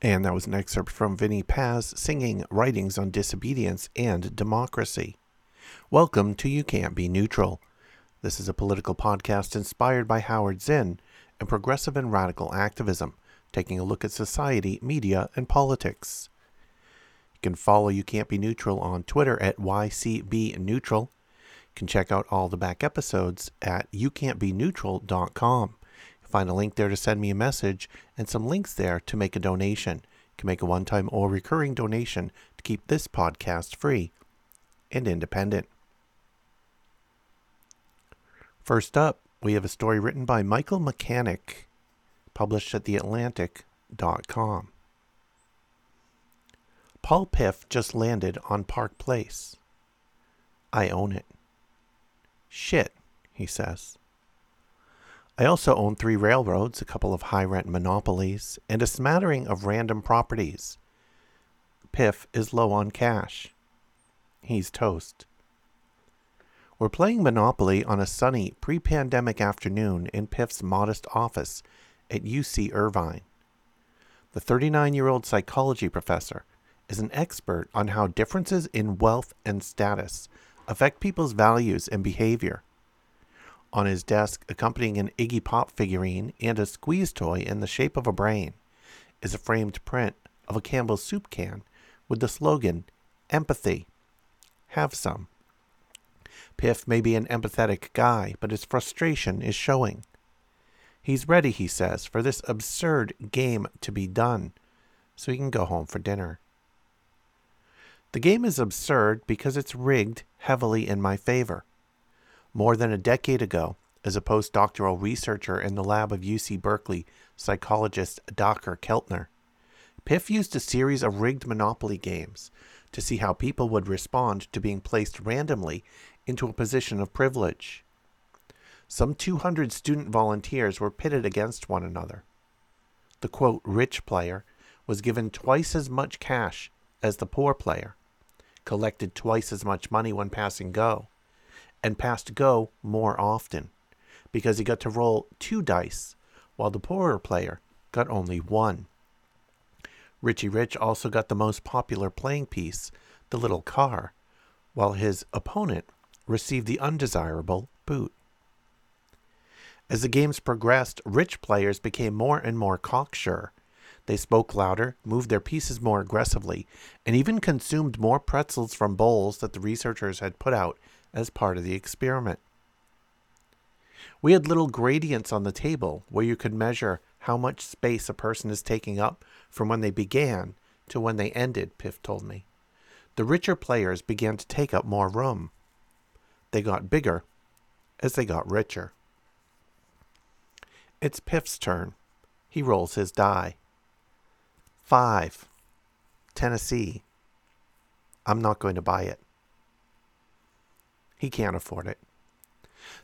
And that was an excerpt from Vinnie Paz singing Writings on Disobedience and Democracy. Welcome to You Can't Be Neutral. This is a political podcast inspired by Howard Zinn and progressive and radical activism, taking a look at society, media, and politics. You can follow You Can't Be Neutral on Twitter at YCBNeutral. You can check out all the back episodes at youcan'tbeneutral.com. Find a link there to send me a message and some links there to make a donation. You can make a one time or recurring donation to keep this podcast free and independent. First up, we have a story written by Michael Mechanic, published at theatlantic.com. Paul Piff just landed on Park Place. I own it. Shit, he says. I also own three railroads, a couple of high rent monopolies, and a smattering of random properties. Piff is low on cash. He's toast. We're playing Monopoly on a sunny pre pandemic afternoon in Piff's modest office at UC Irvine. The 39 year old psychology professor is an expert on how differences in wealth and status affect people's values and behavior. On his desk, accompanying an Iggy Pop figurine and a squeeze toy in the shape of a brain, is a framed print of a Campbell's soup can with the slogan, Empathy. Have some. Piff may be an empathetic guy, but his frustration is showing. He's ready, he says, for this absurd game to be done, so he can go home for dinner. The game is absurd because it's rigged heavily in my favor. More than a decade ago, as a postdoctoral researcher in the lab of UC Berkeley psychologist Dacher Keltner, Piff used a series of rigged Monopoly games to see how people would respond to being placed randomly into a position of privilege. Some 200 student volunteers were pitted against one another. The quote, rich player was given twice as much cash as the poor player, collected twice as much money when passing go, and passed go more often because he got to roll two dice while the poorer player got only one. Richie Rich also got the most popular playing piece, the little car, while his opponent received the undesirable boot. As the games progressed, rich players became more and more cocksure. They spoke louder, moved their pieces more aggressively, and even consumed more pretzels from bowls that the researchers had put out as part of the experiment. We had little gradients on the table where you could measure how much space a person is taking up from when they began to when they ended, Piff told me. The richer players began to take up more room. They got bigger as they got richer. It's Piff's turn. He rolls his die. Five. Tennessee. I'm not going to buy it. He can't afford it.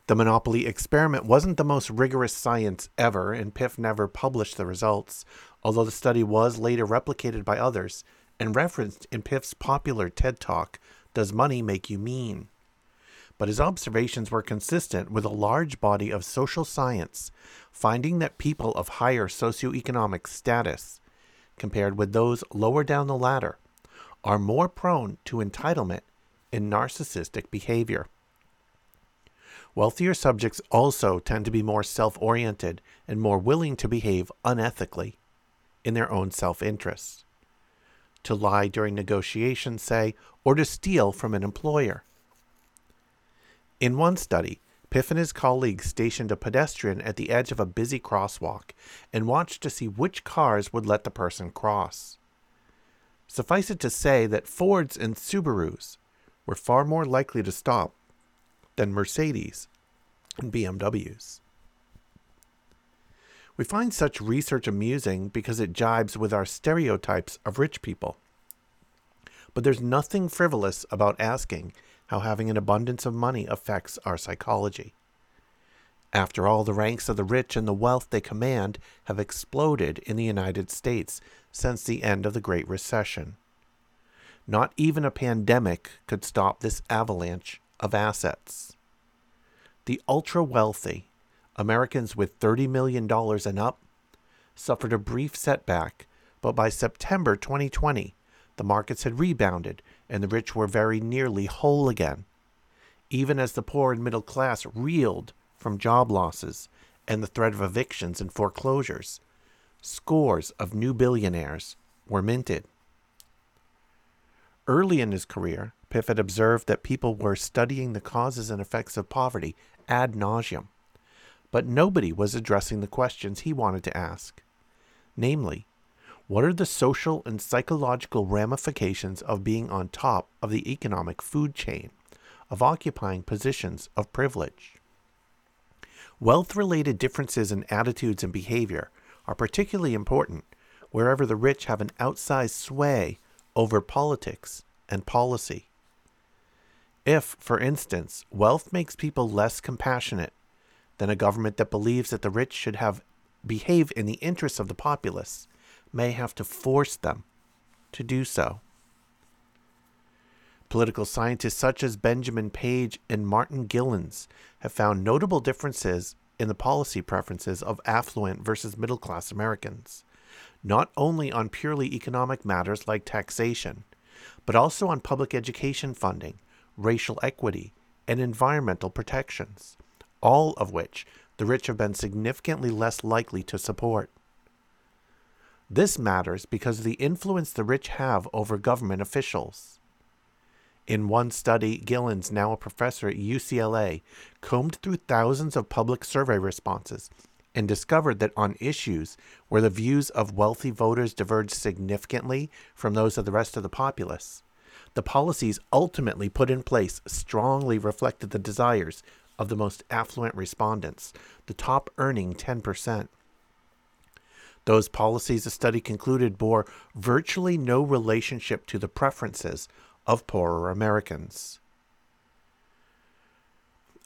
The Monopoly experiment wasn't the most rigorous science ever, and Piff never published the results, although the study was later replicated by others and referenced in Piff's popular TED Talk, Does Money Make You Mean? But his observations were consistent with a large body of social science, finding that people of higher socioeconomic status, compared with those lower down the ladder, are more prone to entitlement and narcissistic behavior. Wealthier subjects also tend to be more self oriented and more willing to behave unethically in their own self interest. To lie during negotiations, say, or to steal from an employer. In one study, Piff and his colleagues stationed a pedestrian at the edge of a busy crosswalk and watched to see which cars would let the person cross. Suffice it to say that Fords and Subarus were far more likely to stop than Mercedes and BMWs. We find such research amusing because it jibes with our stereotypes of rich people. But there's nothing frivolous about asking how having an abundance of money affects our psychology. After all, the ranks of the rich and the wealth they command have exploded in the United States since the end of the Great Recession. Not even a pandemic could stop this avalanche of assets. The ultra wealthy, Americans with $30 million and up, suffered a brief setback, but by September 2020, the markets had rebounded and the rich were very nearly whole again, even as the poor and middle class reeled from job losses and the threat of evictions and foreclosures. Scores of new billionaires were minted. Early in his career, Piff had observed that people were studying the causes and effects of poverty ad nauseum, but nobody was addressing the questions he wanted to ask. Namely, what are the social and psychological ramifications of being on top of the economic food chain, of occupying positions of privilege? Wealth related differences in attitudes and behavior are particularly important wherever the rich have an outsized sway over politics and policy. If, for instance, wealth makes people less compassionate then a government that believes that the rich should have behave in the interests of the populace, may have to force them to do so. Political scientists such as Benjamin Page and Martin Gilens have found notable differences in the policy preferences of affluent versus middle class Americans, not only on purely economic matters like taxation, but also on public education funding, racial equity, and environmental protections, all of which the rich have been significantly less likely to support. This matters because of the influence the rich have over government officials. In one study, Gilens, now a professor at UCLA, combed through thousands of public survey responses and discovered that on issues where the views of wealthy voters diverged significantly from those of the rest of the populace, the policies ultimately put in place strongly reflected the desires of the most affluent respondents, the top earning 10%. Those policies, the study concluded, bore virtually no relationship to the preferences of poorer Americans.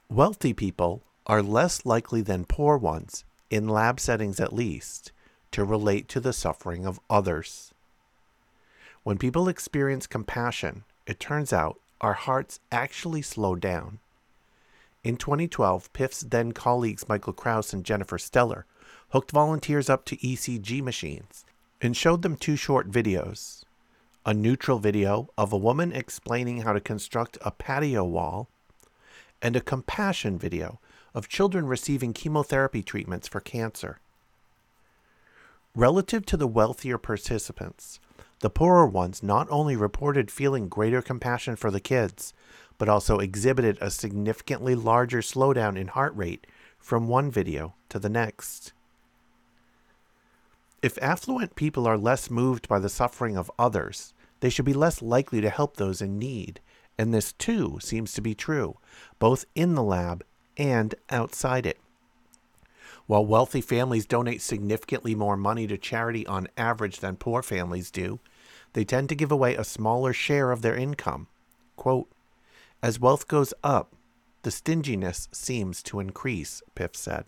Wealthy people are less likely than poor ones, in lab settings at least, to relate to the suffering of others. When people experience compassion, it turns out our hearts actually slow down. In 2012, Piff's then colleagues Michael Kraus and Jennifer Stellar hooked volunteers up to ECG machines and showed them two short videos a neutral video of a woman explaining how to construct a patio wall, and a compassion video of children receiving chemotherapy treatments for cancer. Relative to the wealthier participants, the poorer ones not only reported feeling greater compassion for the kids, but also exhibited a significantly larger slowdown in heart rate from one video to the next. If affluent people are less moved by the suffering of others, they should be less likely to help those in need. And this too seems to be true, both in the lab and outside it. While wealthy families donate significantly more money to charity on average than poor families do, they tend to give away a smaller share of their income. Quote, As wealth goes up, the stinginess seems to increase, Piff said.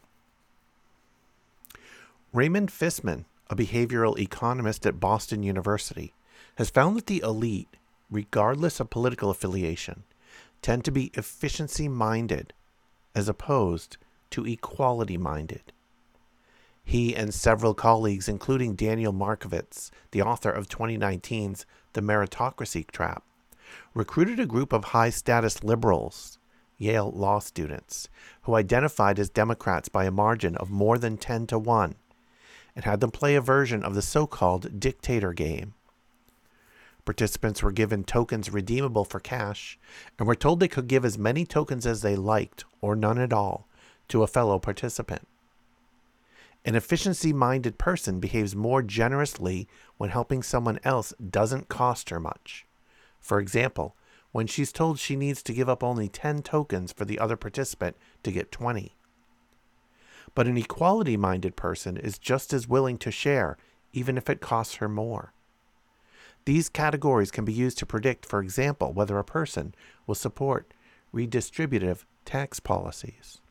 Raymond Fisman, a behavioral economist at Boston University, has found that the elite, regardless of political affiliation, tend to be efficiency minded as opposed to equality minded. He and several colleagues, including Daniel Markovits, the author of 2019's The Meritocracy Trap, recruited a group of high status liberals, Yale law students, who identified as Democrats by a margin of more than 10 to 1 and had them play a version of the so called dictator game. Participants were given tokens redeemable for cash and were told they could give as many tokens as they liked, or none at all, to a fellow participant. An efficiency minded person behaves more generously when helping someone else doesn't cost her much. For example, when she's told she needs to give up only 10 tokens for the other participant to get 20. but an equality minded person is just as willing to share, even if it costs her more. These categories can be used to predict, for example, whether a person will support redistributive tax policies.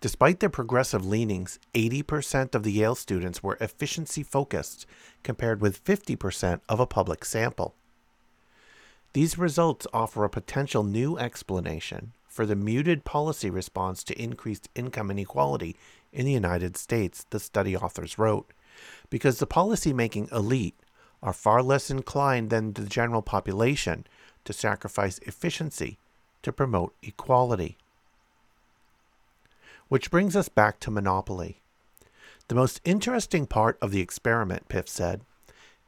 Despite their progressive leanings, 80% of the Yale students were efficiency focused, compared with 50% of a public sample. These results offer a potential new explanation for the muted policy response to increased income inequality in the United States, the study authors wrote, because the policymaking elite are far less inclined than the general population to sacrifice efficiency to promote equality. Which brings us back to monopoly. The most interesting part of the experiment, Piff said,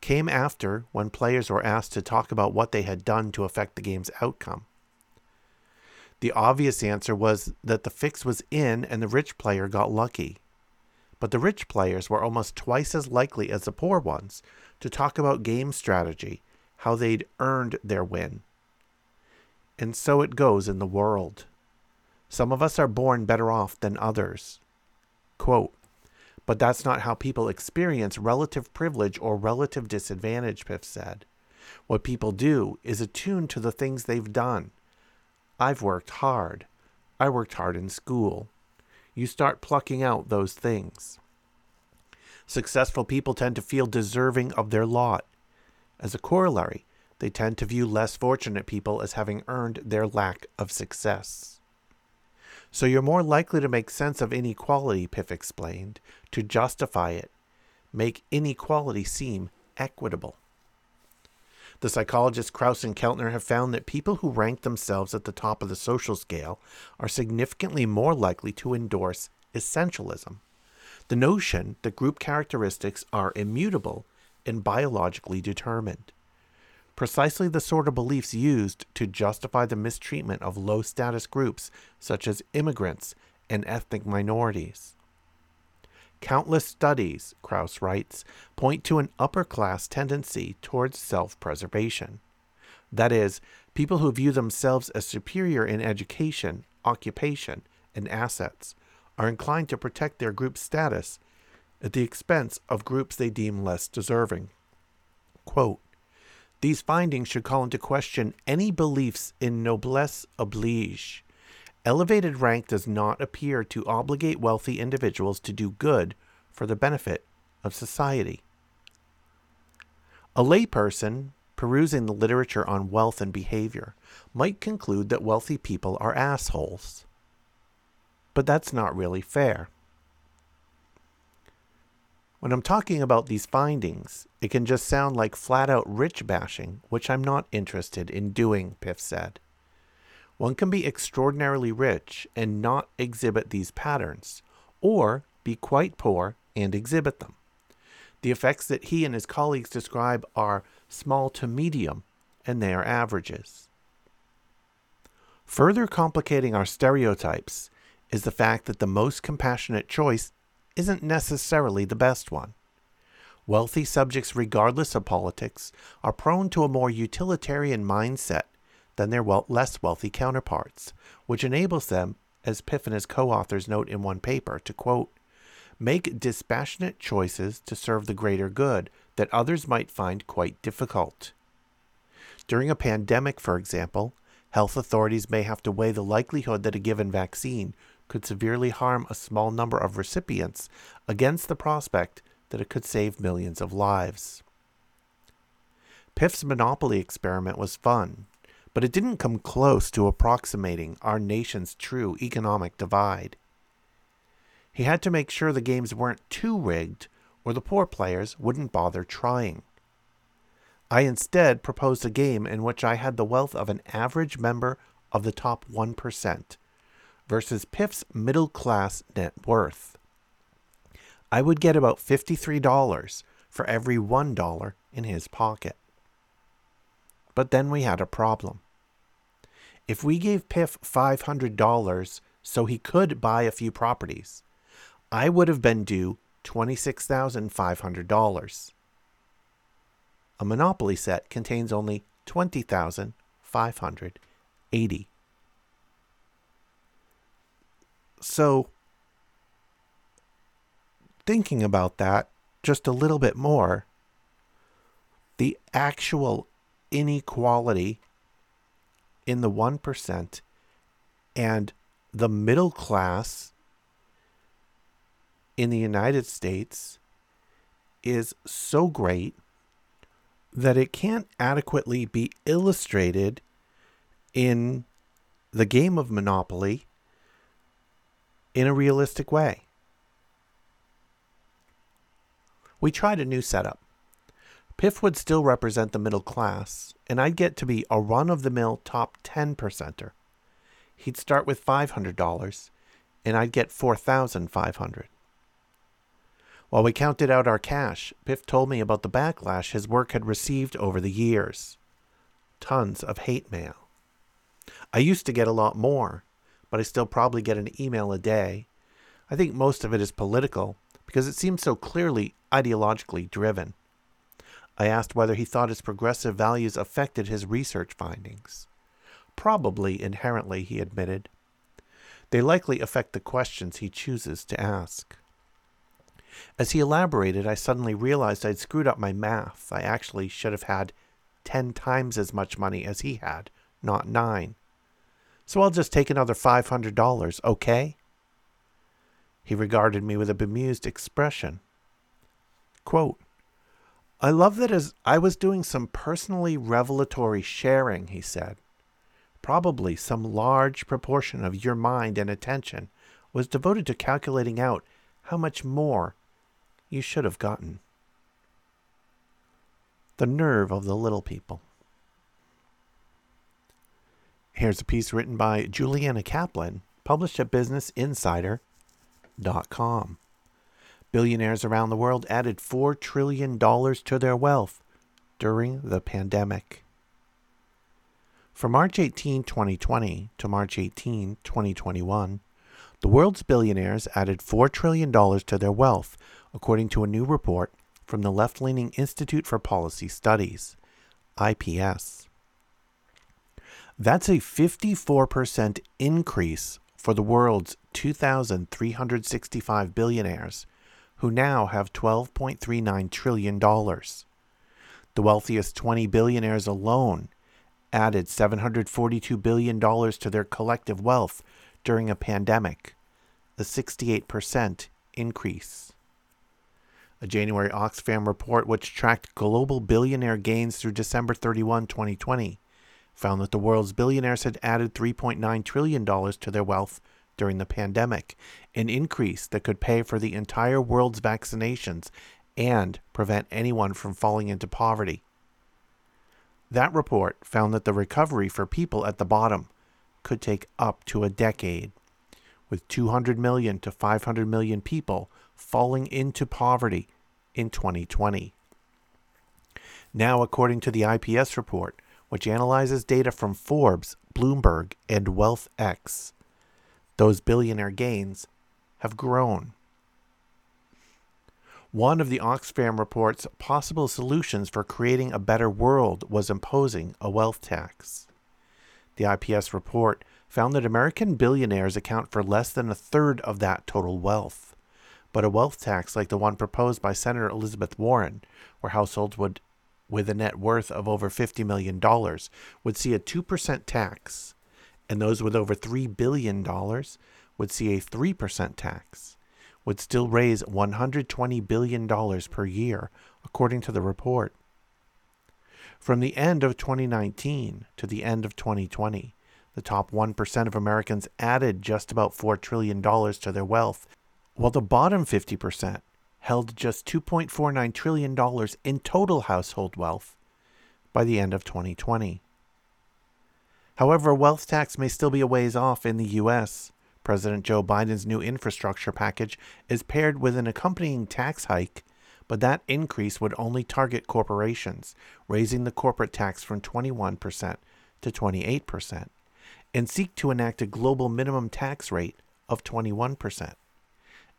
came after when players were asked to talk about what they had done to affect the game's outcome. The obvious answer was that the fix was in and the rich player got lucky. But the rich players were almost twice as likely as the poor ones to talk about game strategy, how they'd earned their win. And so it goes in the world. Some of us are born better off than others. Quote, but that's not how people experience relative privilege or relative disadvantage, Piff said. What people do is attune to the things they've done. I've worked hard. I worked hard in school. You start plucking out those things. Successful people tend to feel deserving of their lot. As a corollary, they tend to view less fortunate people as having earned their lack of success. So you're more likely to make sense of inequality, Piff explained, to justify it, make inequality seem equitable. The psychologists Kraus and Keltner have found that people who rank themselves at the top of the social scale are significantly more likely to endorse essentialism. The notion that group characteristics are immutable and biologically determined precisely the sort of beliefs used to justify the mistreatment of low status groups such as immigrants and ethnic minorities. Countless studies, Kraus writes, point to an upper class tendency towards self preservation. That is, people who view themselves as superior in education, occupation, and assets are inclined to protect their group status at the expense of groups they deem less deserving. Quote, these findings should call into question any beliefs in noblesse oblige. Elevated rank does not appear to obligate wealthy individuals to do good for the benefit of society. A layperson perusing the literature on wealth and behavior might conclude that wealthy people are assholes. But that's not really fair. When I'm talking about these findings, it can just sound like flat out rich bashing, which I'm not interested in doing, Piff said. One can be extraordinarily rich and not exhibit these patterns, or be quite poor and exhibit them. The effects that he and his colleagues describe are small to medium, and they are averages. Further complicating our stereotypes is the fact that the most compassionate choice isn't necessarily the best one. Wealthy subjects, regardless of politics, are prone to a more utilitarian mindset than their less wealthy counterparts, which enables them, as Piff and his co authors note in one paper, to quote, make dispassionate choices to serve the greater good that others might find quite difficult. During a pandemic, for example, health authorities may have to weigh the likelihood that a given vaccine could severely harm a small number of recipients against the prospect that it could save millions of lives. Piff's Monopoly experiment was fun, but it didn't come close to approximating our nation's true economic divide. He had to make sure the games weren't too rigged, or the poor players wouldn't bother trying. I instead proposed a game in which I had the wealth of an average member of the top 1%, versus Piff's middle class net worth. I would get about $53 for every $1 in his pocket. But then we had a problem. If we gave Piff $500 so he could buy a few properties, I would have been due $26,500. A Monopoly set contains only 20,580. So, thinking about that just a little bit more, the actual inequality in the 1% and the middle class in the United States is so great that it can't adequately be illustrated in the game of Monopoly in a realistic way. We tried a new setup. Piff would still represent the middle class, and I'd get to be a run of the mill top 10 percenter. He'd start with $500, and I'd get 4500 While we counted out our cash, Piff told me about the backlash his work had received over the years. Tons of hate mail. I used to get a lot more, but I still probably get an email a day. I think most of it is political because it seems so clearly ideologically driven. I asked whether he thought his progressive values affected his research findings. Probably inherently, he admitted. They likely affect the questions he chooses to ask. As he elaborated, I suddenly realized I'd screwed up my math. I actually should have had ten times as much money as he had, not nine. So I'll just take another $500, okay? He regarded me with a bemused expression. Quote, I love that as I was doing some personally revelatory sharing, he said. Probably some large proportion of your mind and attention was devoted to calculating out how much more you should have gotten. The nerve of the little people. Here's a piece written by Juliana Kaplan, published at BusinessInsider.com. Billionaires around the world added $4 trillion to their wealth during the pandemic. From March 18, 2020 to March 18, 2021, the world's billionaires added $4 trillion to their wealth, according to a new report from the left leaning Institute for Policy Studies, IPS. That's a 54% increase for the world's 2,365 billionaires who now have $12.39 trillion. The wealthiest 20 billionaires alone added $742 billion to their collective wealth during a pandemic, a 68% increase. A January Oxfam report, which tracked global billionaire gains through December 31, 2020, found that the world's billionaires had added $3.9 trillion to their wealth during the pandemic, an increase that could pay for the entire world's vaccinations and prevent anyone from falling into poverty. That report found that the recovery for people at the bottom could take up to a decade, with 200 million to 500 million people falling into poverty in 2020. Now, according to the IPS report, which analyzes data from Forbes, Bloomberg, and WealthX, those billionaire gains have grown. One of the Oxfam report's possible solutions for creating a better world was imposing a wealth tax. The IPS report found that American billionaires account for less than a third of that total wealth. But a wealth tax like the one proposed by Senator Elizabeth Warren, where households would with a net worth of over $50 million would see a 2% tax and those with over $3 billion would see a 3% tax, would still raise $120 billion per year, according to the report. From the end of 2019 to the end of 2020, the top 1% of Americans added just about $4 trillion to their wealth, while the bottom 50% held just $2.49 trillion in total household wealth by the end of 2020. However, a wealth tax may still be a ways off in the U.S. President Joe Biden's new infrastructure package is paired with an accompanying tax hike, but that increase would only target corporations, raising the corporate tax from 21% to 28%, and seek to enact a global minimum tax rate of 21%.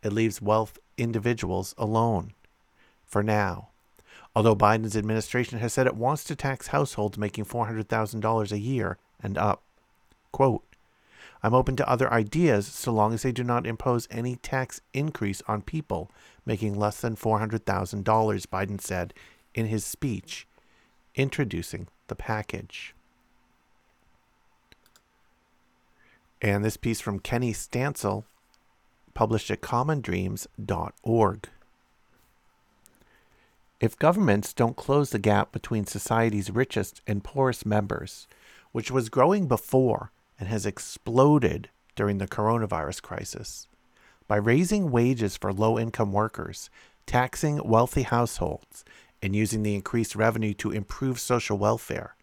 It leaves wealth individuals alone. For now. Although Biden's administration has said it wants to tax households making $400,000 a year and up. Quote, I'm open to other ideas so long as they do not impose any tax increase on people making less than $400,000, Biden said in his speech introducing the package. And this piece from Kenny Stancil, published at commondreams.org. If governments don't close the gap between society's richest and poorest members, which was growing before and has exploded during the coronavirus crisis, by raising wages for low income workers, taxing wealthy households, and using the increased revenue to improve social welfare,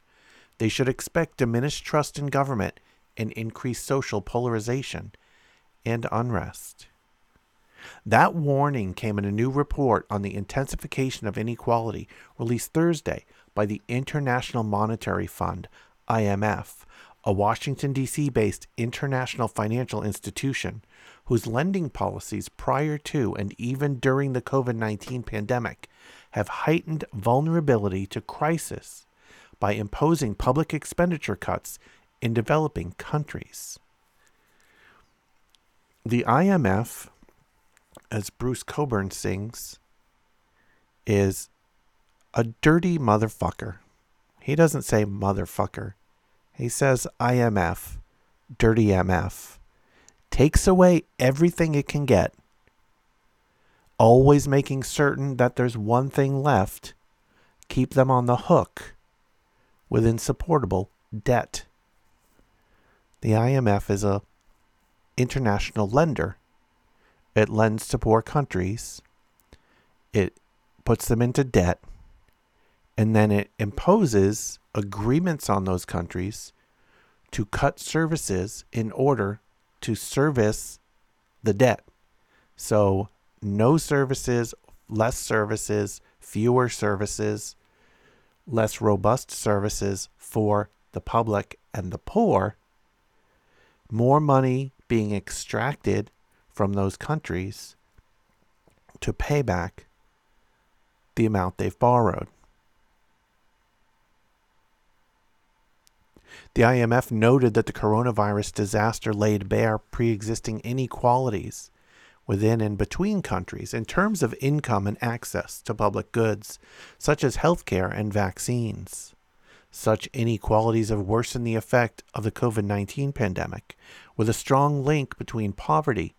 they should expect diminished trust in government and increased social polarization and unrest. That warning came in a new report on the intensification of inequality released Thursday by the International Monetary Fund, IMF, a Washington, D.C. based international financial institution whose lending policies prior to and even during the COVID 19 pandemic have heightened vulnerability to crisis by imposing public expenditure cuts in developing countries. The IMF, as Bruce Cockburn sings, is a dirty motherfucker. He doesn't say motherfucker. He says IMF, dirty MF, takes away everything it can get, always making certain that there's one thing left, keep them on the hook with insupportable debt. The IMF is a international lender. It lends to poor countries. It puts them into debt and then it imposes agreements on those countries to cut services in order to service the debt. So, no services, less services, fewer services, less robust services for the public and the poor more money being extracted from those countries to pay back the amount they've borrowed. The IMF noted that the coronavirus disaster laid bare pre existing inequalities within and between countries in terms of income and access to public goods, such as healthcare and vaccines. Such inequalities have worsened the effect of the COVID 19 pandemic, with a strong link between poverty,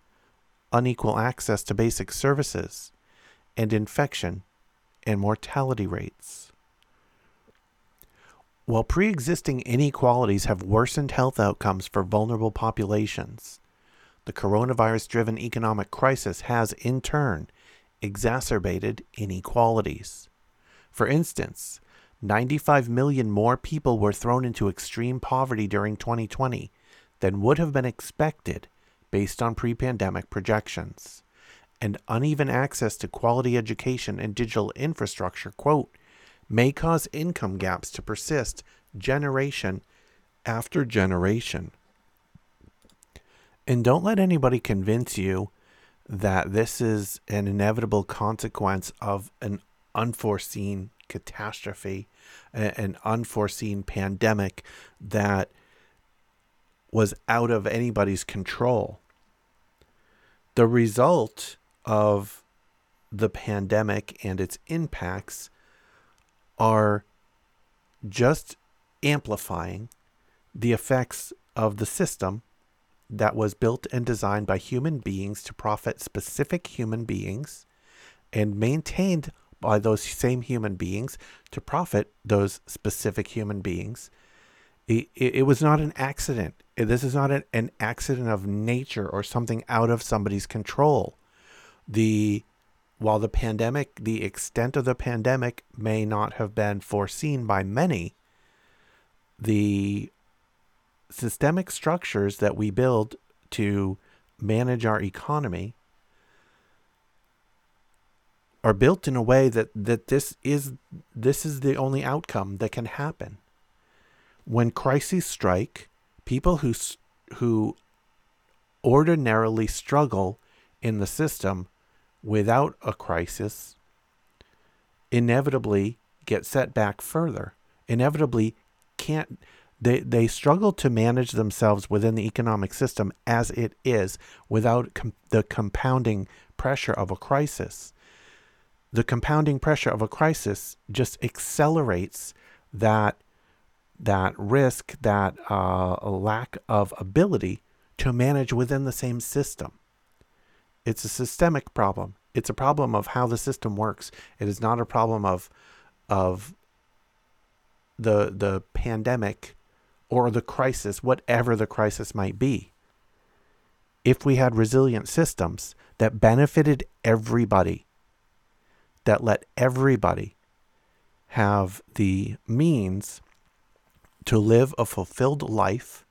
unequal access to basic services, and infection and mortality rates. While pre existing inequalities have worsened health outcomes for vulnerable populations, the coronavirus driven economic crisis has, in turn, exacerbated inequalities. For instance, 95 million more people were thrown into extreme poverty during 2020 than would have been expected based on pre pandemic projections. And uneven access to quality education and digital infrastructure, quote, may cause income gaps to persist generation after generation. And don't let anybody convince you that this is an inevitable consequence of an unforeseen catastrophe, an unforeseen pandemic that was out of anybody's control. The result of the pandemic and its impacts are just amplifying the effects of the system that was built and designed by human beings to profit specific human beings and maintained by those same human beings to profit those specific human beings. It, it, it was not an accident. This is not an, an accident of nature or something out of somebody's control. The while the pandemic, the extent of the pandemic may not have been foreseen by many, the systemic structures that we build to manage our economy are built in a way that, that this is this is the only outcome that can happen. When crises strike, people who who ordinarily struggle in the system without a crisis inevitably get set back further. Inevitably can't They, they struggle to manage themselves within the economic system as it is without com- the compounding pressure of a crisis. The compounding pressure of a crisis just accelerates that that risk, that uh, lack of ability to manage within the same system. It's a systemic problem. It's a problem of how the system works. It is not a problem of of the the pandemic or the crisis, whatever the crisis might be. If we had resilient systems that benefited everybody, that let everybody have the means to live a fulfilled life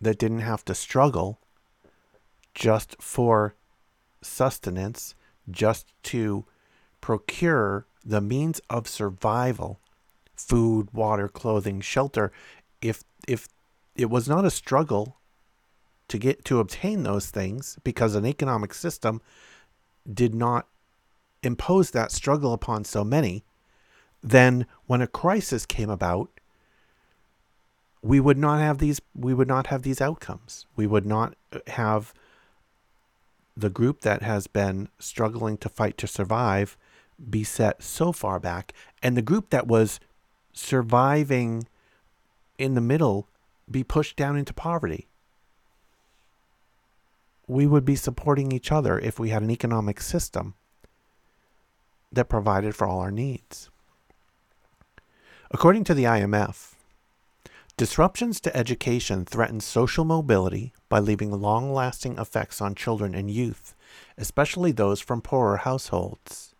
that didn't have to struggle just for sustenance, just to procure the means of survival food, water, clothing, shelter if if it was not a struggle to get to obtain those things because an economic system did not impose that struggle upon so many, then when a crisis came about, we would not have these we would not have these outcomes. We would not uh, have the group that has been struggling to fight to survive be set so far back and the group that was surviving in the middle be pushed down into poverty. We would be supporting each other if we had an economic system that provided for all our needs. According to the IMF, disruptions to education threaten social mobility by leaving long lasting effects on children and youth, especially those from poorer households.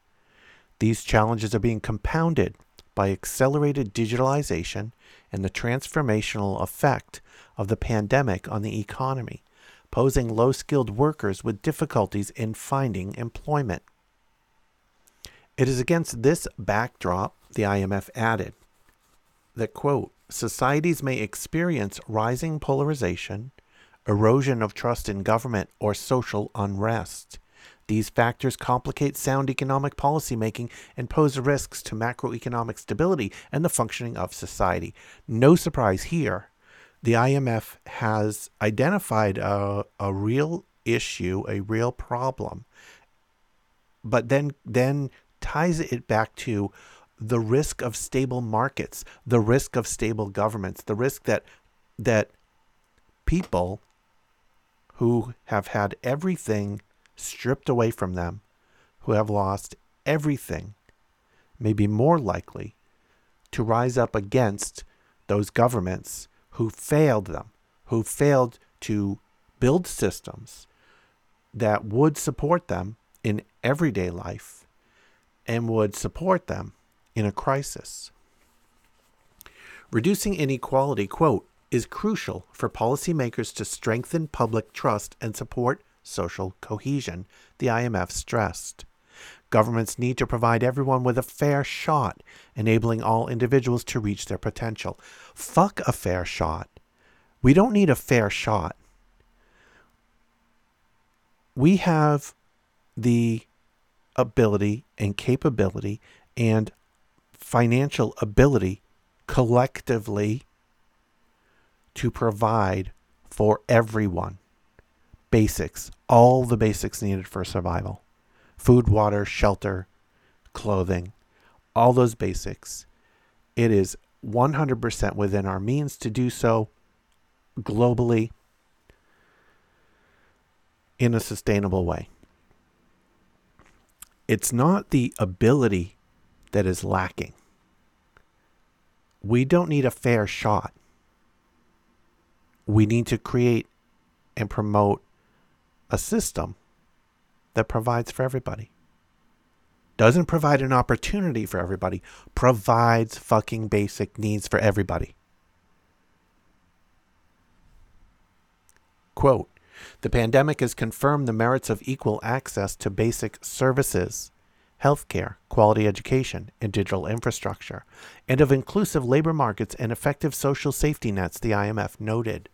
These challenges are being compounded by accelerated digitalization and the transformational effect of the pandemic on the economy, posing low skilled workers with difficulties in finding employment. It is against this backdrop, the IMF added, that, quote, societies may experience rising polarization, erosion of trust in government, or social unrest. These factors complicate sound economic policymaking and pose risks to macroeconomic stability and the functioning of society. No surprise here. The IMF has identified a, a real issue, a real problem, but then then ties it back to the risk of stable markets, the risk of stable governments, the risk that that people who have had everything stripped away from them, who have lost everything, may be more likely to rise up against those governments who failed them, who failed to build systems that would support them in everyday life and would support them in a crisis. Reducing inequality, quote, is crucial for policymakers to strengthen public trust and support social cohesion, the IMF stressed. Governments need to provide everyone with a fair shot, enabling all individuals to reach their potential. Fuck a fair shot. We don't need a fair shot. We have the ability and capability and financial ability collectively to provide for everyone basics, all the basics needed for survival food, water, shelter, clothing, all those basics. It is 100% within our means to do so globally in a sustainable way. It's not the ability that is lacking. We don't need a fair shot. We need to create and promote a system that provides for everybody. Doesn't provide an opportunity for everybody, provides fucking basic needs for everybody. Quote The pandemic has confirmed the merits of equal access to basic services, healthcare, quality education, and digital infrastructure, and of inclusive labor markets and effective social safety nets, the IMF noted.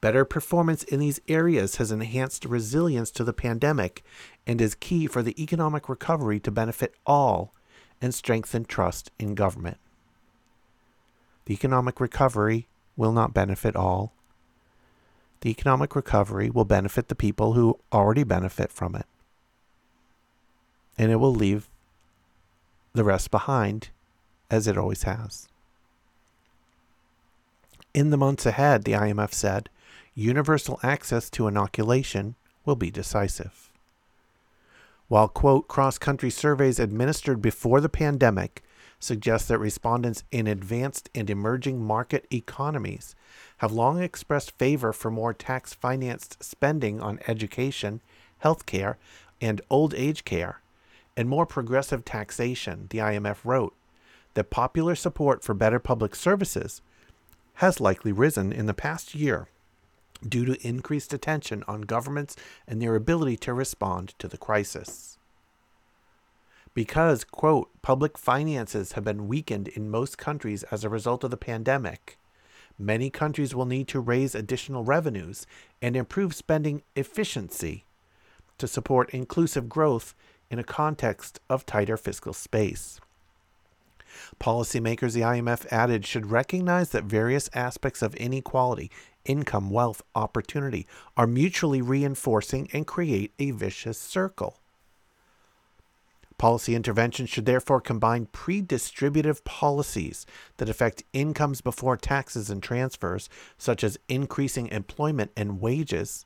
Better performance in these areas has enhanced resilience to the pandemic and is key for the economic recovery to benefit all and strengthen trust in government. The economic recovery will not benefit all. The economic recovery will benefit the people who already benefit from it. And it will leave the rest behind, as it always has. In the months ahead, the IMF said, universal access to inoculation will be decisive. While, quote, cross country surveys administered before the pandemic suggest that respondents in advanced and emerging market economies have long expressed favor for more tax financed spending on education, healthcare, and old age care, and more progressive taxation, the IMF wrote that popular support for better public services has likely risen in the past year due to increased attention on governments and their ability to respond to the crisis. Because, quote, public finances have been weakened in most countries as a result of the pandemic, many countries will need to raise additional revenues and improve spending efficiency to support inclusive growth in a context of tighter fiscal space. Policymakers, the IMF added, should recognize that various aspects of inequality, income, wealth, opportunity, are mutually reinforcing and create a vicious circle. Policy interventions should therefore combine pre-distributive policies that affect incomes before taxes and transfers, such as increasing employment and wages,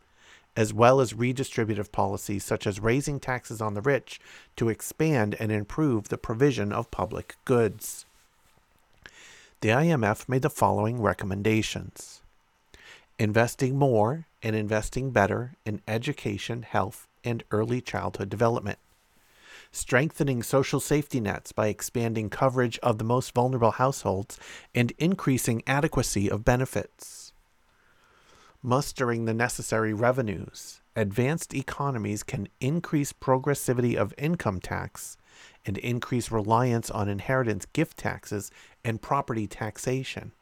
as well as redistributive policies such as raising taxes on the rich to expand and improve the provision of public goods. The IMF made the following recommendations investing more and investing better in education, health, and early childhood development strengthening social safety nets by expanding coverage of the most vulnerable households and increasing adequacy of benefits. Mustering the necessary revenues, advanced economies can increase progressivity of income tax and increase reliance on inheritance gift taxes and property taxation.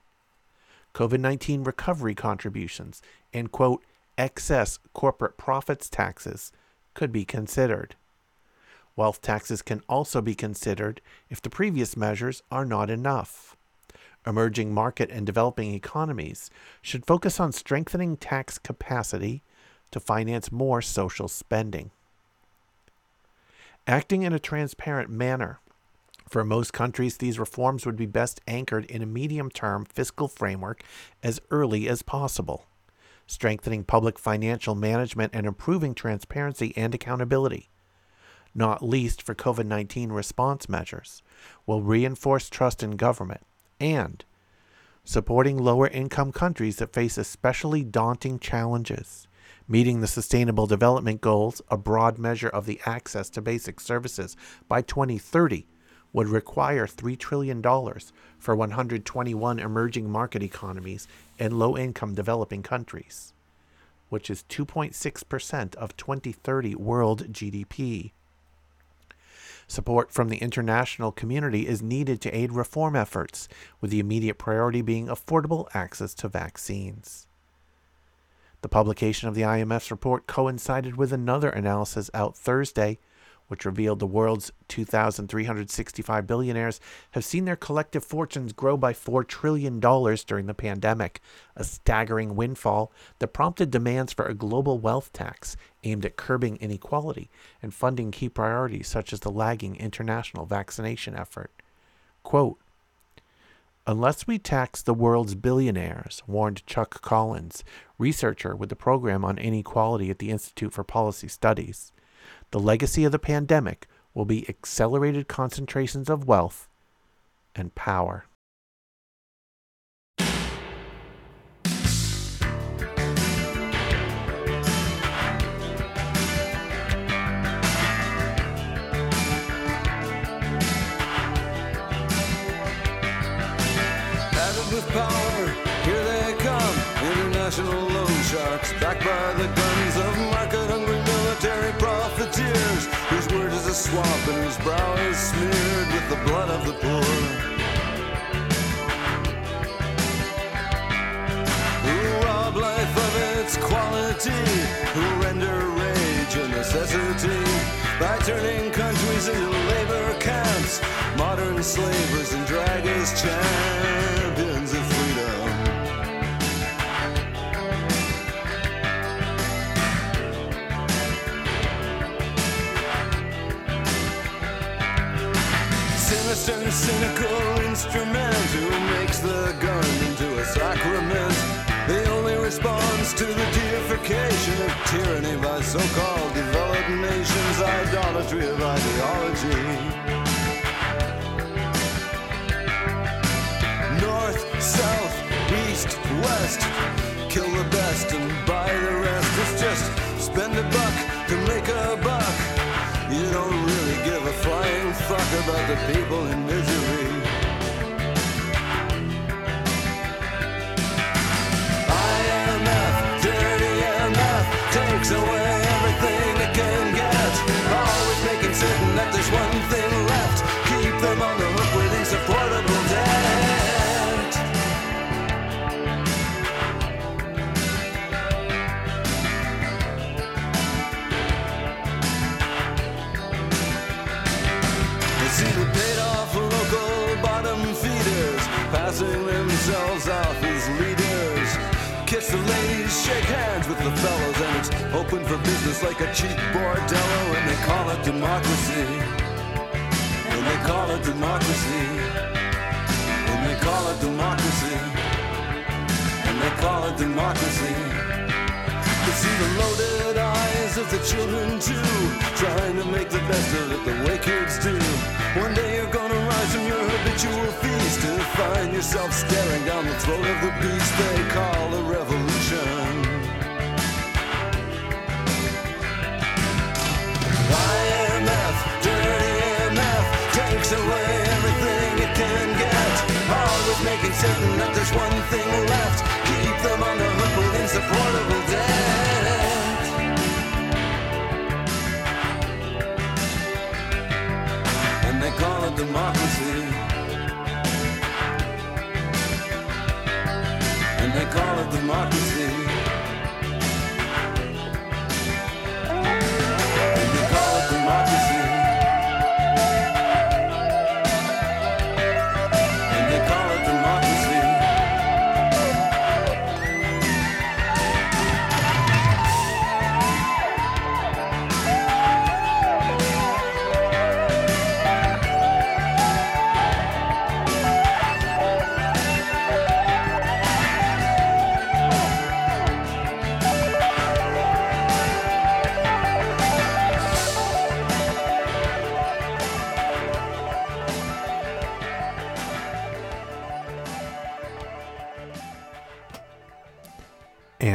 COVID 19 recovery contributions and, quote, excess corporate profits taxes could be considered. Wealth taxes can also be considered if the previous measures are not enough. Emerging market and developing economies should focus on strengthening tax capacity to finance more social spending. Acting in a transparent manner. For most countries, these reforms would be best anchored in a medium term fiscal framework as early as possible, strengthening public financial management and improving transparency and accountability not least for COVID 19 response measures, will reinforce trust in government and supporting lower income countries that face especially daunting challenges. Meeting the Sustainable Development Goals, a broad measure of the access to basic services, by 2030 would require $3 trillion for 121 emerging market economies and low income developing countries, which is 2.6% of 2030 world GDP. Support from the international community is needed to aid reform efforts, with the immediate priority being affordable access to vaccines. The publication of the IMF's report coincided with another analysis out Thursday which revealed the world's 2,365 billionaires have seen their collective fortunes grow by $4 trillion during the pandemic, a staggering windfall that prompted demands for a global wealth tax aimed at curbing inequality and funding key priorities such as the lagging international vaccination effort. Quote, Unless we tax the world's billionaires, warned Chuck Collins, researcher with the program on inequality at the Institute for Policy Studies. The legacy of the pandemic will be accelerated concentrations of wealth and power. with power, here they come. International loan sharks, backed by the is and whose brow is smeared with the blood of the poor. Who rob life of its quality, who render rage a necessity by turning countries into labor camps, modern slavers and drag as sinister, cynical instrument who makes the gun into a sacrament. The only response to the deification of tyranny by so-called developed nations, idolatry of ideology. North, south, east, west, kill the best and buy the rest. It's just spend a buck to make a buck. About the people in misery. Themselves off as leaders. Kiss the ladies, shake hands with the fellows, and it's open for business like a cheap bordello, and they call it democracy. And they call it democracy. And they call it democracy. And they call it democracy. See the loaded eyes of the children too, trying to make the best of it the way kids do. One day you're gonna rise from your habitual feast to find yourself staring down the throat of the beast they call a revolution. IMF, dirty MF, takes away everything it can get. Always making certain that there's one thing left. Keep them on the hook with insupportable debt. Call it democracy. And they call it democracy.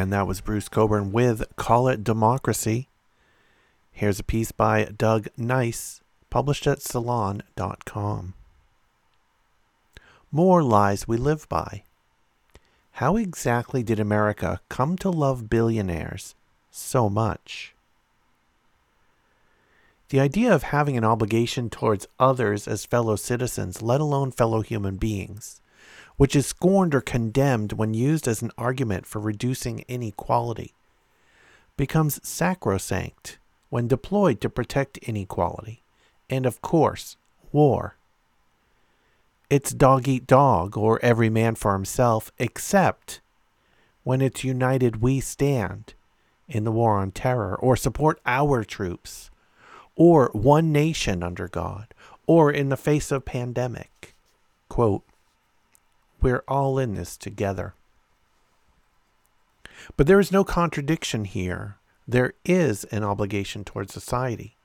And that was Bruce Cockburn with Call It Democracy. Here's a piece by Doug Nice, published at Salon.com. More lies we live by. How exactly did America come to love billionaires so much? The idea of having an obligation towards others as fellow citizens, let alone fellow human beings, which is scorned or condemned when used as an argument for reducing inequality, becomes sacrosanct when deployed to protect inequality, and of course, war. It's dog eat dog or every man for himself, except when it's united we stand in the war on terror or support our troops or one nation under God or in the face of pandemic. Quote, we're all in this together. But there is no contradiction here. There is an obligation towards society,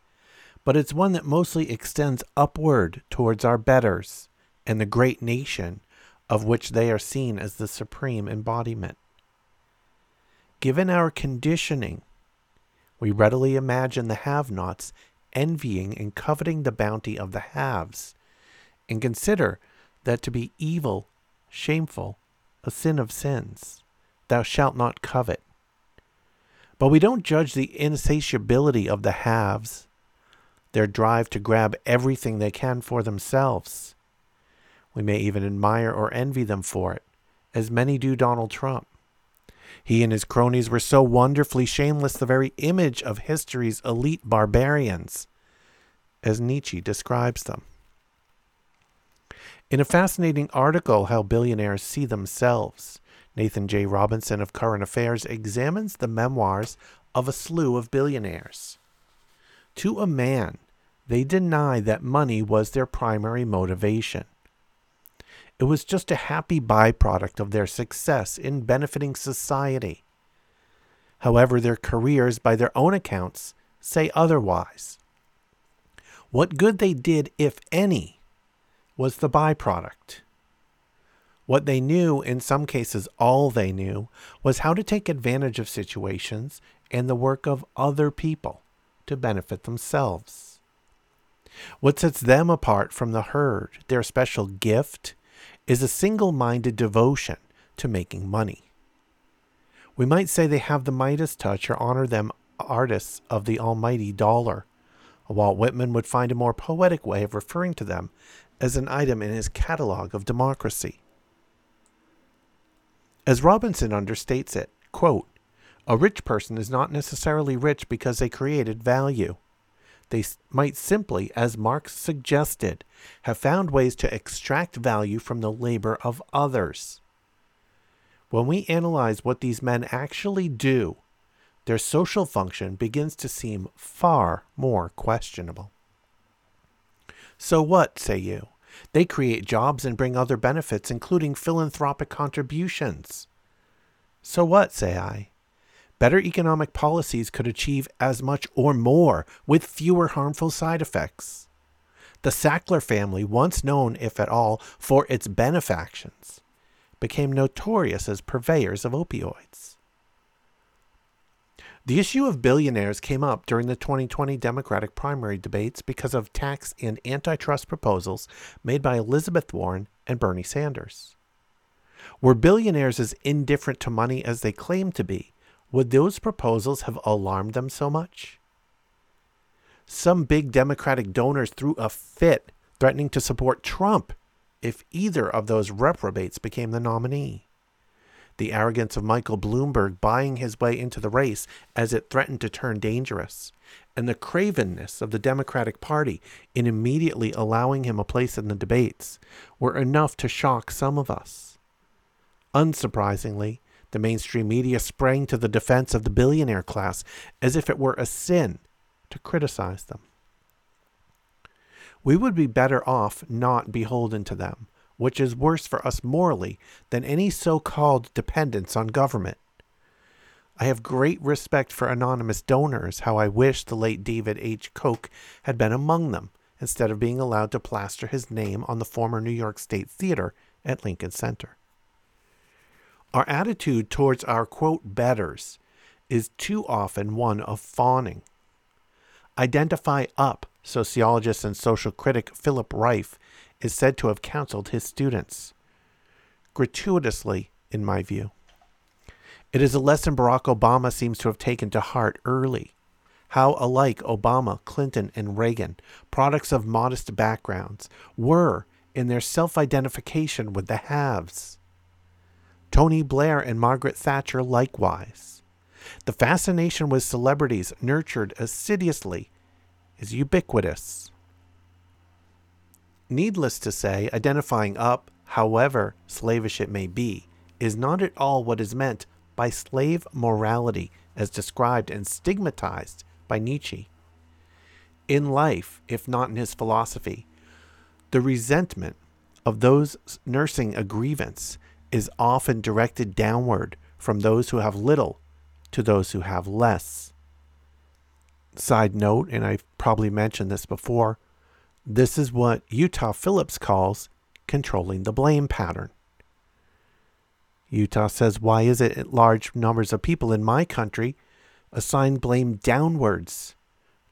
but it's one that mostly extends upward towards our betters and the great nation of which they are seen as the supreme embodiment. Given our conditioning, we readily imagine the have nots envying and coveting the bounty of the haves, and consider that to be evil, shameful, a sin of sins. Thou shalt not covet. But we don't judge the insatiability of the haves, their drive to grab everything they can for themselves. We may even admire or envy them for it, as many do Donald Trump. He and his cronies were so wonderfully shameless, the very image of history's elite barbarians, as Nietzsche describes them. In a fascinating article, How Billionaires See Themselves, Nathan J. Robinson of Current Affairs examines the memoirs of a slew of billionaires. To a man, they deny that money was their primary motivation. It was just a happy byproduct of their success in benefiting society. However, their careers, by their own accounts, say otherwise. What good they did, if any, was the byproduct. What they knew, in some cases all they knew, was how to take advantage of situations and the work of other people to benefit themselves. What sets them apart from the herd, their special gift, is a single minded devotion to making money. We might say they have the Midas touch or honor them artists of the almighty dollar. Walt Whitman would find a more poetic way of referring to them as an item in his catalog of democracy. As Robinson understates it, quote, a rich person is not necessarily rich because they created value. They might simply, as Marx suggested, have found ways to extract value from the labor of others. When we analyze what these men actually do, their social function begins to seem far more questionable. So what, say you? They create jobs and bring other benefits, including philanthropic contributions. So what, say I? Better economic policies could achieve as much or more with fewer harmful side effects. The Sackler family, once known, if at all, for its benefactions, became notorious as purveyors of opioids. The issue of billionaires came up during the 2020 Democratic primary debates because of tax and antitrust proposals made by Elizabeth Warren and Bernie Sanders. Were billionaires as indifferent to money as they claim to be, would those proposals have alarmed them so much? Some big Democratic donors threw a fit, threatening to support Trump if either of those reprobates became the nominee. The arrogance of Michael Bloomberg buying his way into the race as it threatened to turn dangerous, and the cravenness of the Democratic Party in immediately allowing him a place in the debates were enough to shock some of us. Unsurprisingly, the mainstream media sprang to the defense of the billionaire class as if it were a sin to criticize them. We would be better off not beholden to them, which is worse for us morally than any so called dependence on government. I have great respect for anonymous donors, how I wish the late David H. Koch had been among them, instead of being allowed to plaster his name on the former New York State Theater at Lincoln Center. Our attitude towards our quote betters is too often one of fawning. Identify up, sociologist and social critic Philip Rieff is said to have counseled his students. Gratuitously, in my view. It is a lesson Barack Obama seems to have taken to heart early. How alike Obama, Clinton, and Reagan, products of modest backgrounds, were in their self identification with the haves. Tony Blair and Margaret Thatcher likewise. The fascination with celebrities nurtured assiduously is ubiquitous. Needless to say, identifying up, however slavish it may be, is not at all what is meant by slave morality as described and stigmatized by Nietzsche. In life, if not in his philosophy, the resentment of those nursing a grievance is often directed downward from those who have little to those who have less. Side note, and I've probably mentioned this before, this is what Utah Phillips calls controlling the blame pattern. Utah says, Why is it that large numbers of people in my country assign blame downwards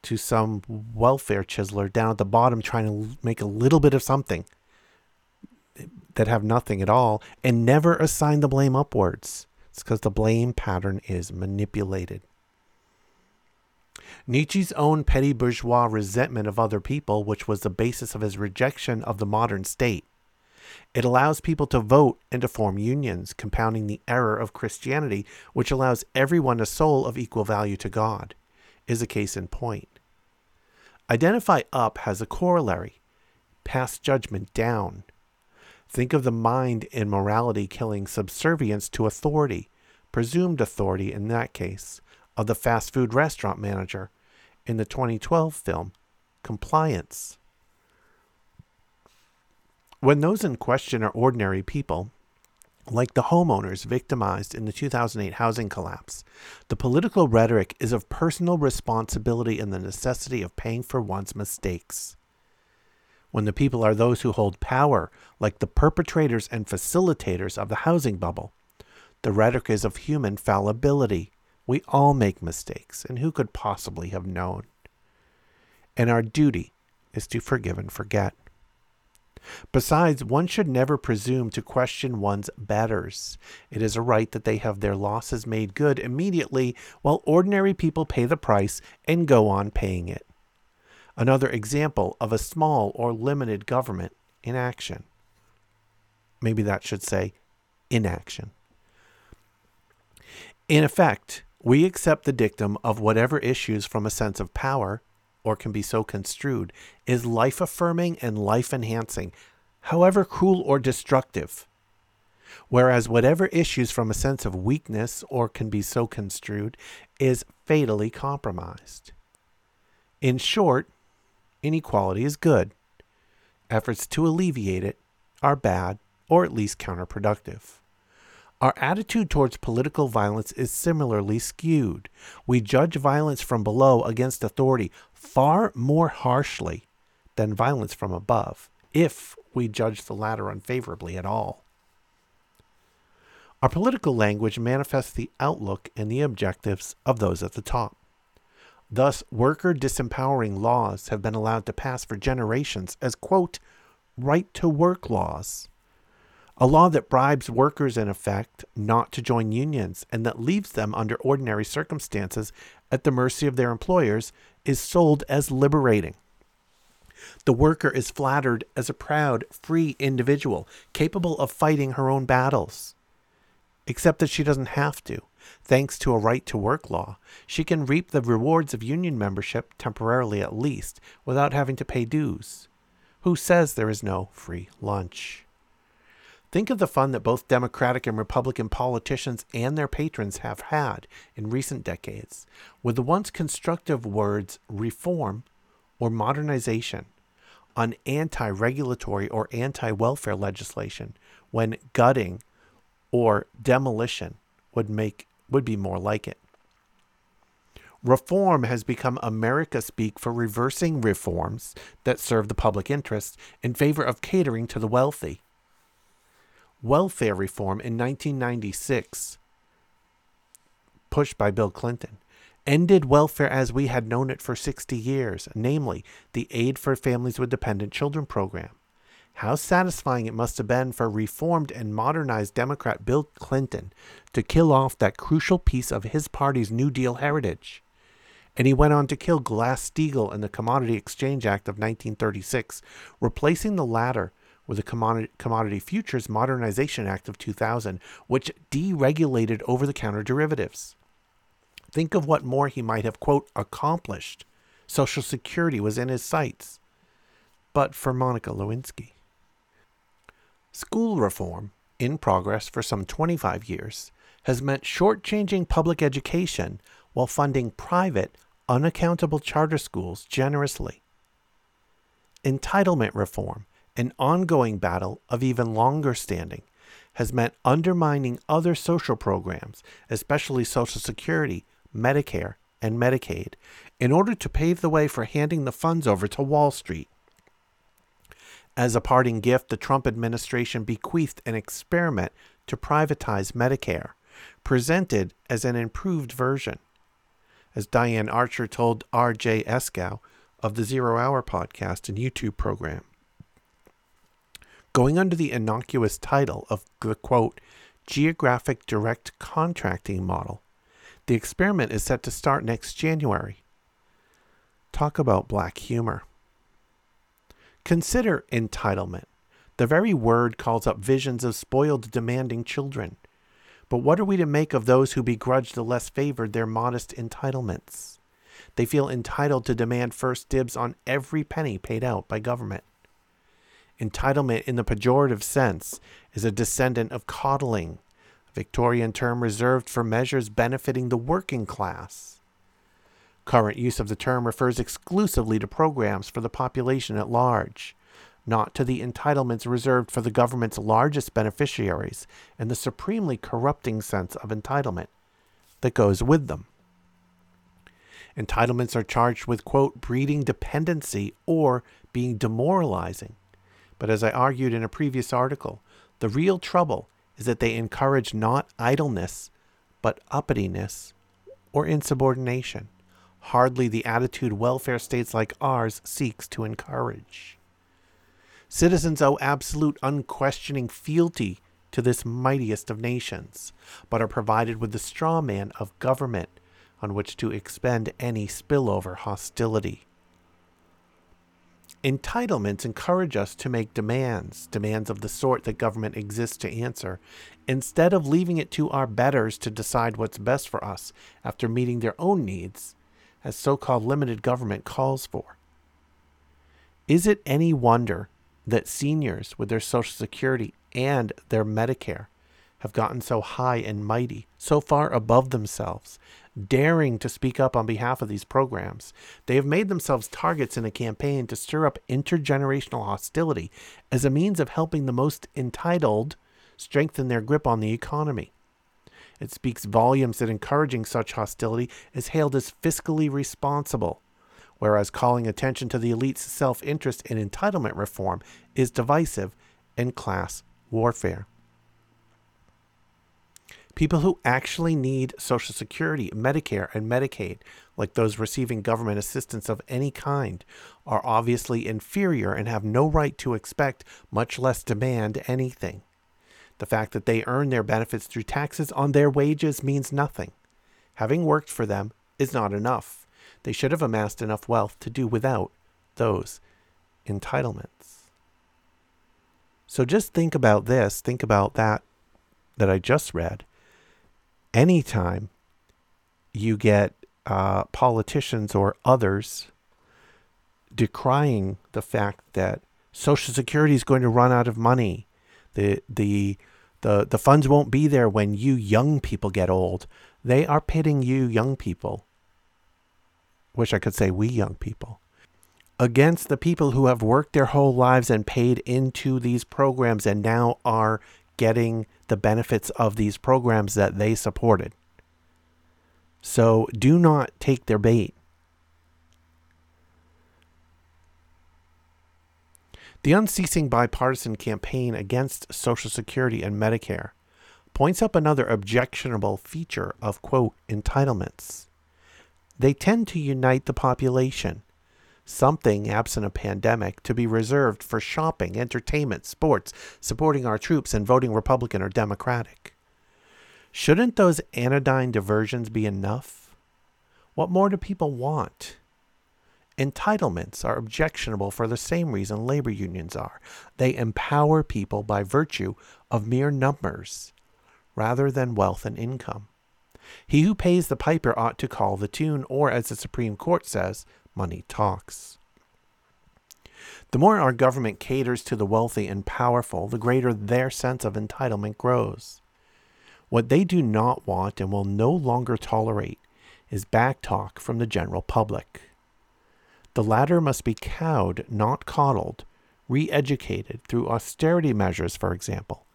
to some welfare chiseler down at the bottom trying to make a little bit of something that have nothing at all and never assign the blame upwards? It's because the blame pattern is manipulated. Nietzsche's own petty bourgeois resentment of other people, which was the basis of his rejection of the modern state. It allows people to vote and to form unions, compounding the error of Christianity, which allows everyone a soul of equal value to God, is a case in point. Identify up has a corollary pass judgment down. Think of the mind in morality killing subservience to authority, presumed authority in that case, of the fast food restaurant manager in the 2012 film compliance. When those in question are ordinary people, like the homeowners victimized in the 2008 housing collapse, the political rhetoric is of personal responsibility and the necessity of paying for one's mistakes. When the people are those who hold power, like the perpetrators and facilitators of the housing bubble, the rhetoric is of human fallibility. We all make mistakes, and who could possibly have known? And our duty is to forgive and forget. Besides, one should never presume to question one's betters. It is a right that they have their losses made good immediately, while ordinary people pay the price and go on paying it. Another example of a small or limited government in action. Maybe that should say inaction. In effect, we accept the dictum of whatever issues from a sense of power or can be so construed, is life affirming and life enhancing, however cruel or destructive. Whereas whatever issues from a sense of weakness or can be so construed is fatally compromised. In short, inequality is good. Efforts to alleviate it are bad or at least counterproductive. Our attitude towards political violence is similarly skewed. We judge violence from below against authority far more harshly than violence from above, if we judge the latter unfavorably at all. Our political language manifests the outlook and the objectives of those at the top. Thus, worker disempowering laws have been allowed to pass for generations as, quote, right to work laws a law that bribes workers, in effect, not to join unions and that leaves them under ordinary circumstances at the mercy of their employers is sold as liberating. The worker is flattered as a proud, free individual capable of fighting her own battles. Except that she doesn't have to. Thanks to a right to work law, she can reap the rewards of union membership, temporarily at least, without having to pay dues. Who says there is no free lunch? Think of the fun that both Democratic and Republican politicians and their patrons have had in recent decades with the once constructive words reform or modernization on anti regulatory or anti welfare legislation when gutting or demolition would make would be more like it. Reform has become America speak for reversing reforms that serve the public interest in favor of catering to the wealthy welfare reform in 1996, pushed by Bill Clinton, ended welfare as we had known it for 60 years, namely the Aid for Families with Dependent Children program. How satisfying it must have been for reformed and modernized Democrat Bill Clinton to kill off that crucial piece of his party's New Deal heritage. And he went on to kill Glass Steagall and the Commodity Exchange Act of 1936, replacing the latter with the Commodity, Commodity Futures Modernization Act of 2000, which deregulated over the counter derivatives. Think of what more he might have, quote, accomplished. Social Security was in his sights. But for Monica Lewinsky. School reform, in progress for some 25 years, has meant shortchanging public education while funding private, unaccountable charter schools generously. Entitlement reform an ongoing battle of even longer standing has meant undermining other social programs, especially Social Security, Medicare, and Medicaid, in order to pave the way for handing the funds over to Wall Street. As a parting gift, the Trump administration bequeathed an experiment to privatize Medicare, presented as an improved version. As Diane Archer told R.J. Eskow of the Zero Hour podcast and YouTube program, going under the innocuous title of the quote, Geographic Direct Contracting Model. The experiment is set to start next January. Talk about black humor. Consider entitlement. The very word calls up visions of spoiled, demanding children. But what are we to make of those who begrudge the less favored their modest entitlements? They feel entitled to demand first dibs on every penny paid out by government. Entitlement, in the pejorative sense, is a descendant of coddling, a Victorian term reserved for measures benefiting the working class. Current use of the term refers exclusively to programs for the population at large, not to the entitlements reserved for the government's largest beneficiaries and the supremely corrupting sense of entitlement that goes with them. Entitlements are charged with, quote, breeding dependency or being demoralizing. But as I argued in a previous article, the real trouble is that they encourage not idleness, but uppityness or insubordination. Hardly the attitude welfare states like ours seeks to encourage. Citizens owe absolute, unquestioning fealty to this mightiest of nations, but are provided with the straw man of government on which to expend any spillover hostility. Entitlements encourage us to make demands, demands of the sort that government exists to answer, instead of leaving it to our betters to decide what's best for us after meeting their own needs, as so called limited government calls for. Is it any wonder that seniors with their Social Security and their Medicare have gotten so high and mighty, so far above themselves, daring to speak up on behalf of these programs. They have made themselves targets in a campaign to stir up intergenerational hostility as a means of helping the most entitled strengthen their grip on the economy. It speaks volumes that encouraging such hostility is hailed as fiscally responsible, whereas calling attention to the elite's self interest in entitlement reform is divisive and class warfare. People who actually need Social Security, Medicare, and Medicaid, like those receiving government assistance of any kind, are obviously inferior and have no right to expect, much less demand, anything. The fact that they earn their benefits through taxes on their wages means nothing. Having worked for them is not enough. They should have amassed enough wealth to do without those entitlements. So just think about this, think about that that I just read anytime you get uh, politicians or others decrying the fact that Social Security is going to run out of money, the the the the funds won't be there when you young people get old. They are pitting you young people. Wish I could say we young people against the people who have worked their whole lives and paid into these programs and now are getting the benefits of these programs that they supported. So do not take their bait. The unceasing bipartisan campaign against Social Security and Medicare points up another objectionable feature of, quote, entitlements. They tend to unite the population something, absent a pandemic, to be reserved for shopping, entertainment, sports, supporting our troops, and voting Republican or Democratic. Shouldn't those anodyne diversions be enough? What more do people want? Entitlements are objectionable for the same reason labor unions are. They empower people by virtue of mere numbers rather than wealth and income. He who pays the piper ought to call the tune, or as the Supreme Court says, money talks. The more our government caters to the wealthy and powerful, the greater their sense of entitlement grows. What they do not want and will no longer tolerate is backtalk from the general public. The latter must be cowed, not coddled, re educated through austerity measures, for example,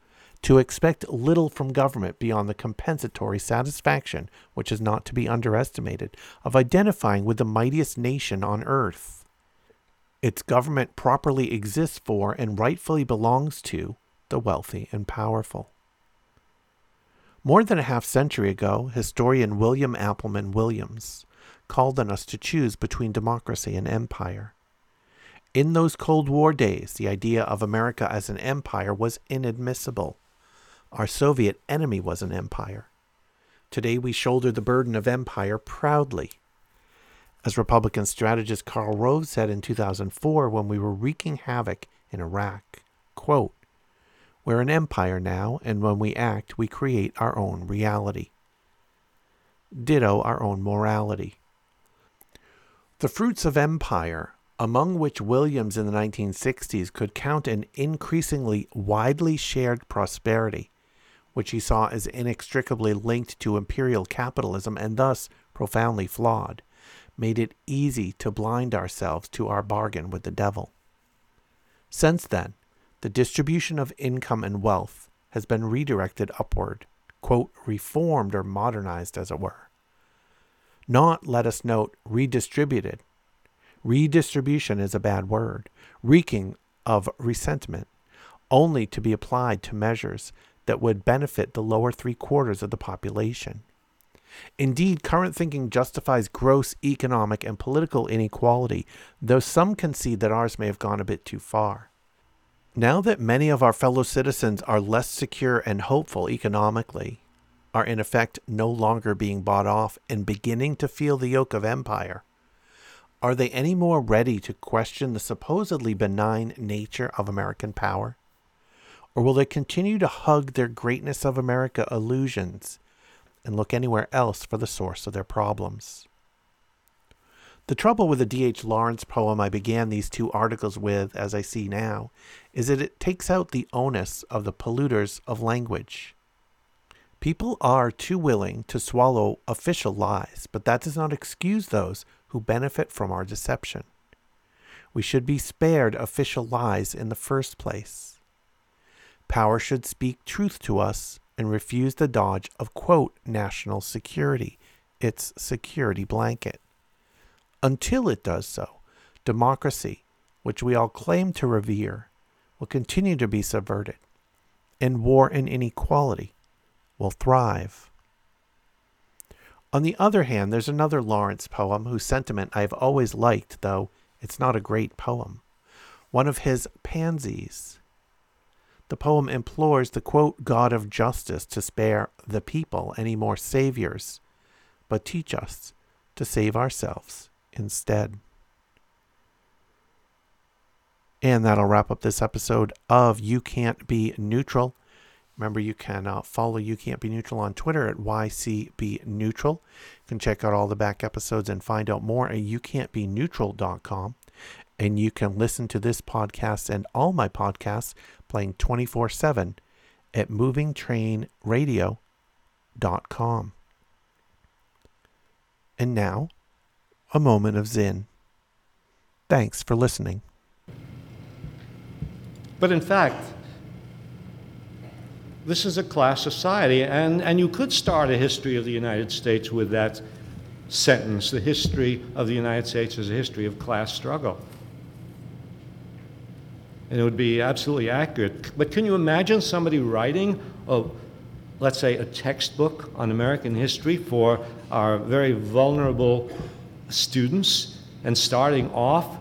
to expect little from government beyond the compensatory satisfaction, which is not to be underestimated, of identifying with the mightiest nation on earth. Its government properly exists for and rightfully belongs to the wealthy and powerful. More than a half century ago, historian William Appleman Williams called on us to choose between democracy and empire. In those Cold War days, the idea of America as an empire was inadmissible. Our Soviet enemy was an empire. Today we shoulder the burden of empire proudly. As Republican strategist Karl Rove said in 2004 when we were wreaking havoc in Iraq, quote, We're an empire now, and when we act, we create our own reality. Ditto our own morality. The fruits of empire among which Williams in the 1960s could count an increasingly widely shared prosperity, which he saw as inextricably linked to imperial capitalism and thus profoundly flawed, made it easy to blind ourselves to our bargain with the devil. Since then, the distribution of income and wealth has been redirected upward, quote, reformed or modernized, as it were. Not, let us note, redistributed. Redistribution is a bad word, reeking of resentment, only to be applied to measures that would benefit the lower three quarters of the population. Indeed, current thinking justifies gross economic and political inequality, though some concede that ours may have gone a bit too far. Now that many of our fellow citizens are less secure and hopeful economically, are in effect no longer being bought off and beginning to feel the yoke of empire, are they any more ready to question the supposedly benign nature of American power? Or will they continue to hug their greatness of America illusions and look anywhere else for the source of their problems. The trouble with the D.H. Lawrence poem I began these two articles with, as I see now, is that it takes out the onus of the polluters of language. People are too willing to swallow official lies, but that does not excuse those who benefit from our deception. We should be spared official lies in the first place. Power should speak truth to us and refuse the dodge of, quote, national security, its security blanket. Until it does so, democracy, which we all claim to revere, will continue to be subverted, and war and inequality will thrive. On the other hand, there's another Lawrence poem whose sentiment I have always liked, though it's not a great poem. One of his Pansies, the poem implores the quote, God of justice to spare the people any more saviors, but teach us to save ourselves instead. And that'll wrap up this episode of You Can't Be Neutral. Remember, you can uh, follow You Can't Be Neutral on Twitter at YCB Neutral. You can check out all the back episodes and find out more at youcan'tbeneutral.com. And you can listen to this podcast and all my podcasts playing 24 7 at movingtrainradio.com. And now, a moment of Zen. Thanks for listening. But in fact, this is a class society, and, and you could start a history of the United States with that sentence the history of the United States is a history of class struggle and it would be absolutely accurate. But can you imagine somebody writing, a, let's say, a textbook on American history for our very vulnerable students and starting off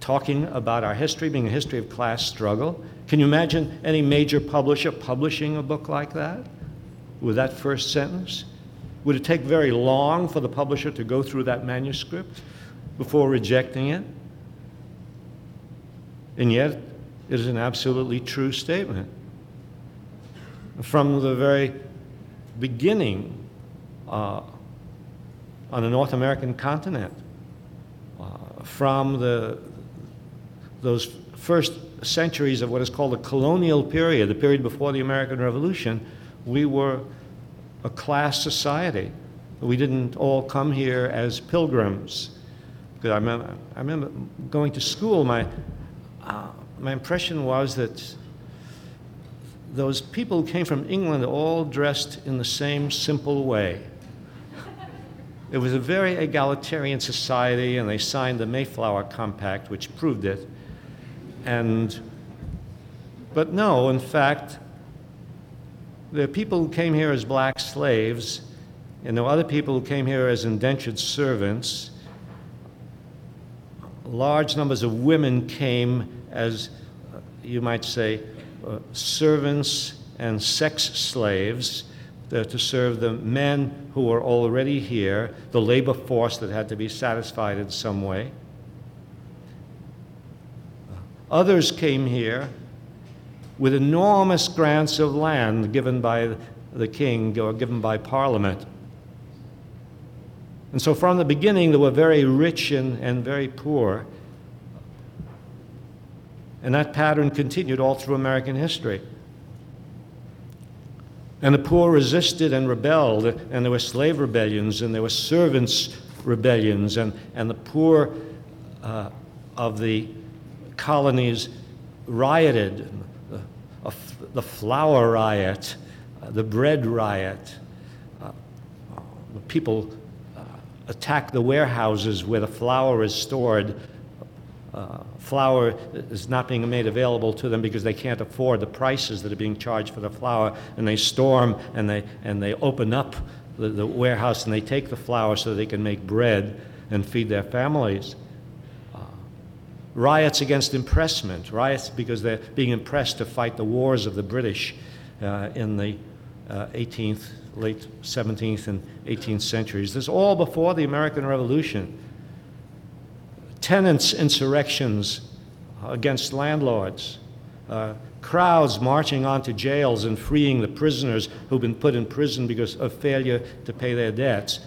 talking about our history being a history of class struggle? Can you imagine any major publisher publishing a book like that with that first sentence? Would it take very long for the publisher to go through that manuscript before rejecting it? And yet, it is an absolutely true statement. From the very beginning uh, on the North American continent, uh, from the, those first centuries of what is called the colonial period, the period before the American Revolution, we were a class society. We didn't all come here as pilgrims. Because I remember, I remember going to school, my, uh, my impression was that those people who came from England all dressed in the same simple way. It was a very egalitarian society, and they signed the Mayflower Compact, which proved it. And, but no, in fact, are people who came here as black slaves, and there were other people who came here as indentured servants. Large numbers of women came as you might say, uh, servants and sex slaves uh, to serve the men who were already here, the labor force that had to be satisfied in some way. Others came here with enormous grants of land given by the king or given by parliament. And so from the beginning, they were very rich and, and very poor. And that pattern continued all through American history. And the poor resisted and rebelled, and there were slave rebellions, and there were servants rebellions, and, and the poor uh, of the colonies rioted. The, uh, the flour riot, uh, the bread riot. Uh, people uh, attack the warehouses where the flour is stored. Flour is not being made available to them because they can't afford the prices that are being charged for the flour, and they storm and they, and they open up the, the warehouse and they take the flour so they can make bread and feed their families. Uh, riots against impressment, riots because they're being impressed to fight the wars of the British uh, in the uh, 18th, late 17th, and 18th centuries. This is all before the American Revolution tenants' insurrections against landlords, uh, crowds marching onto jails and freeing the prisoners who've been put in prison because of failure to pay their debts.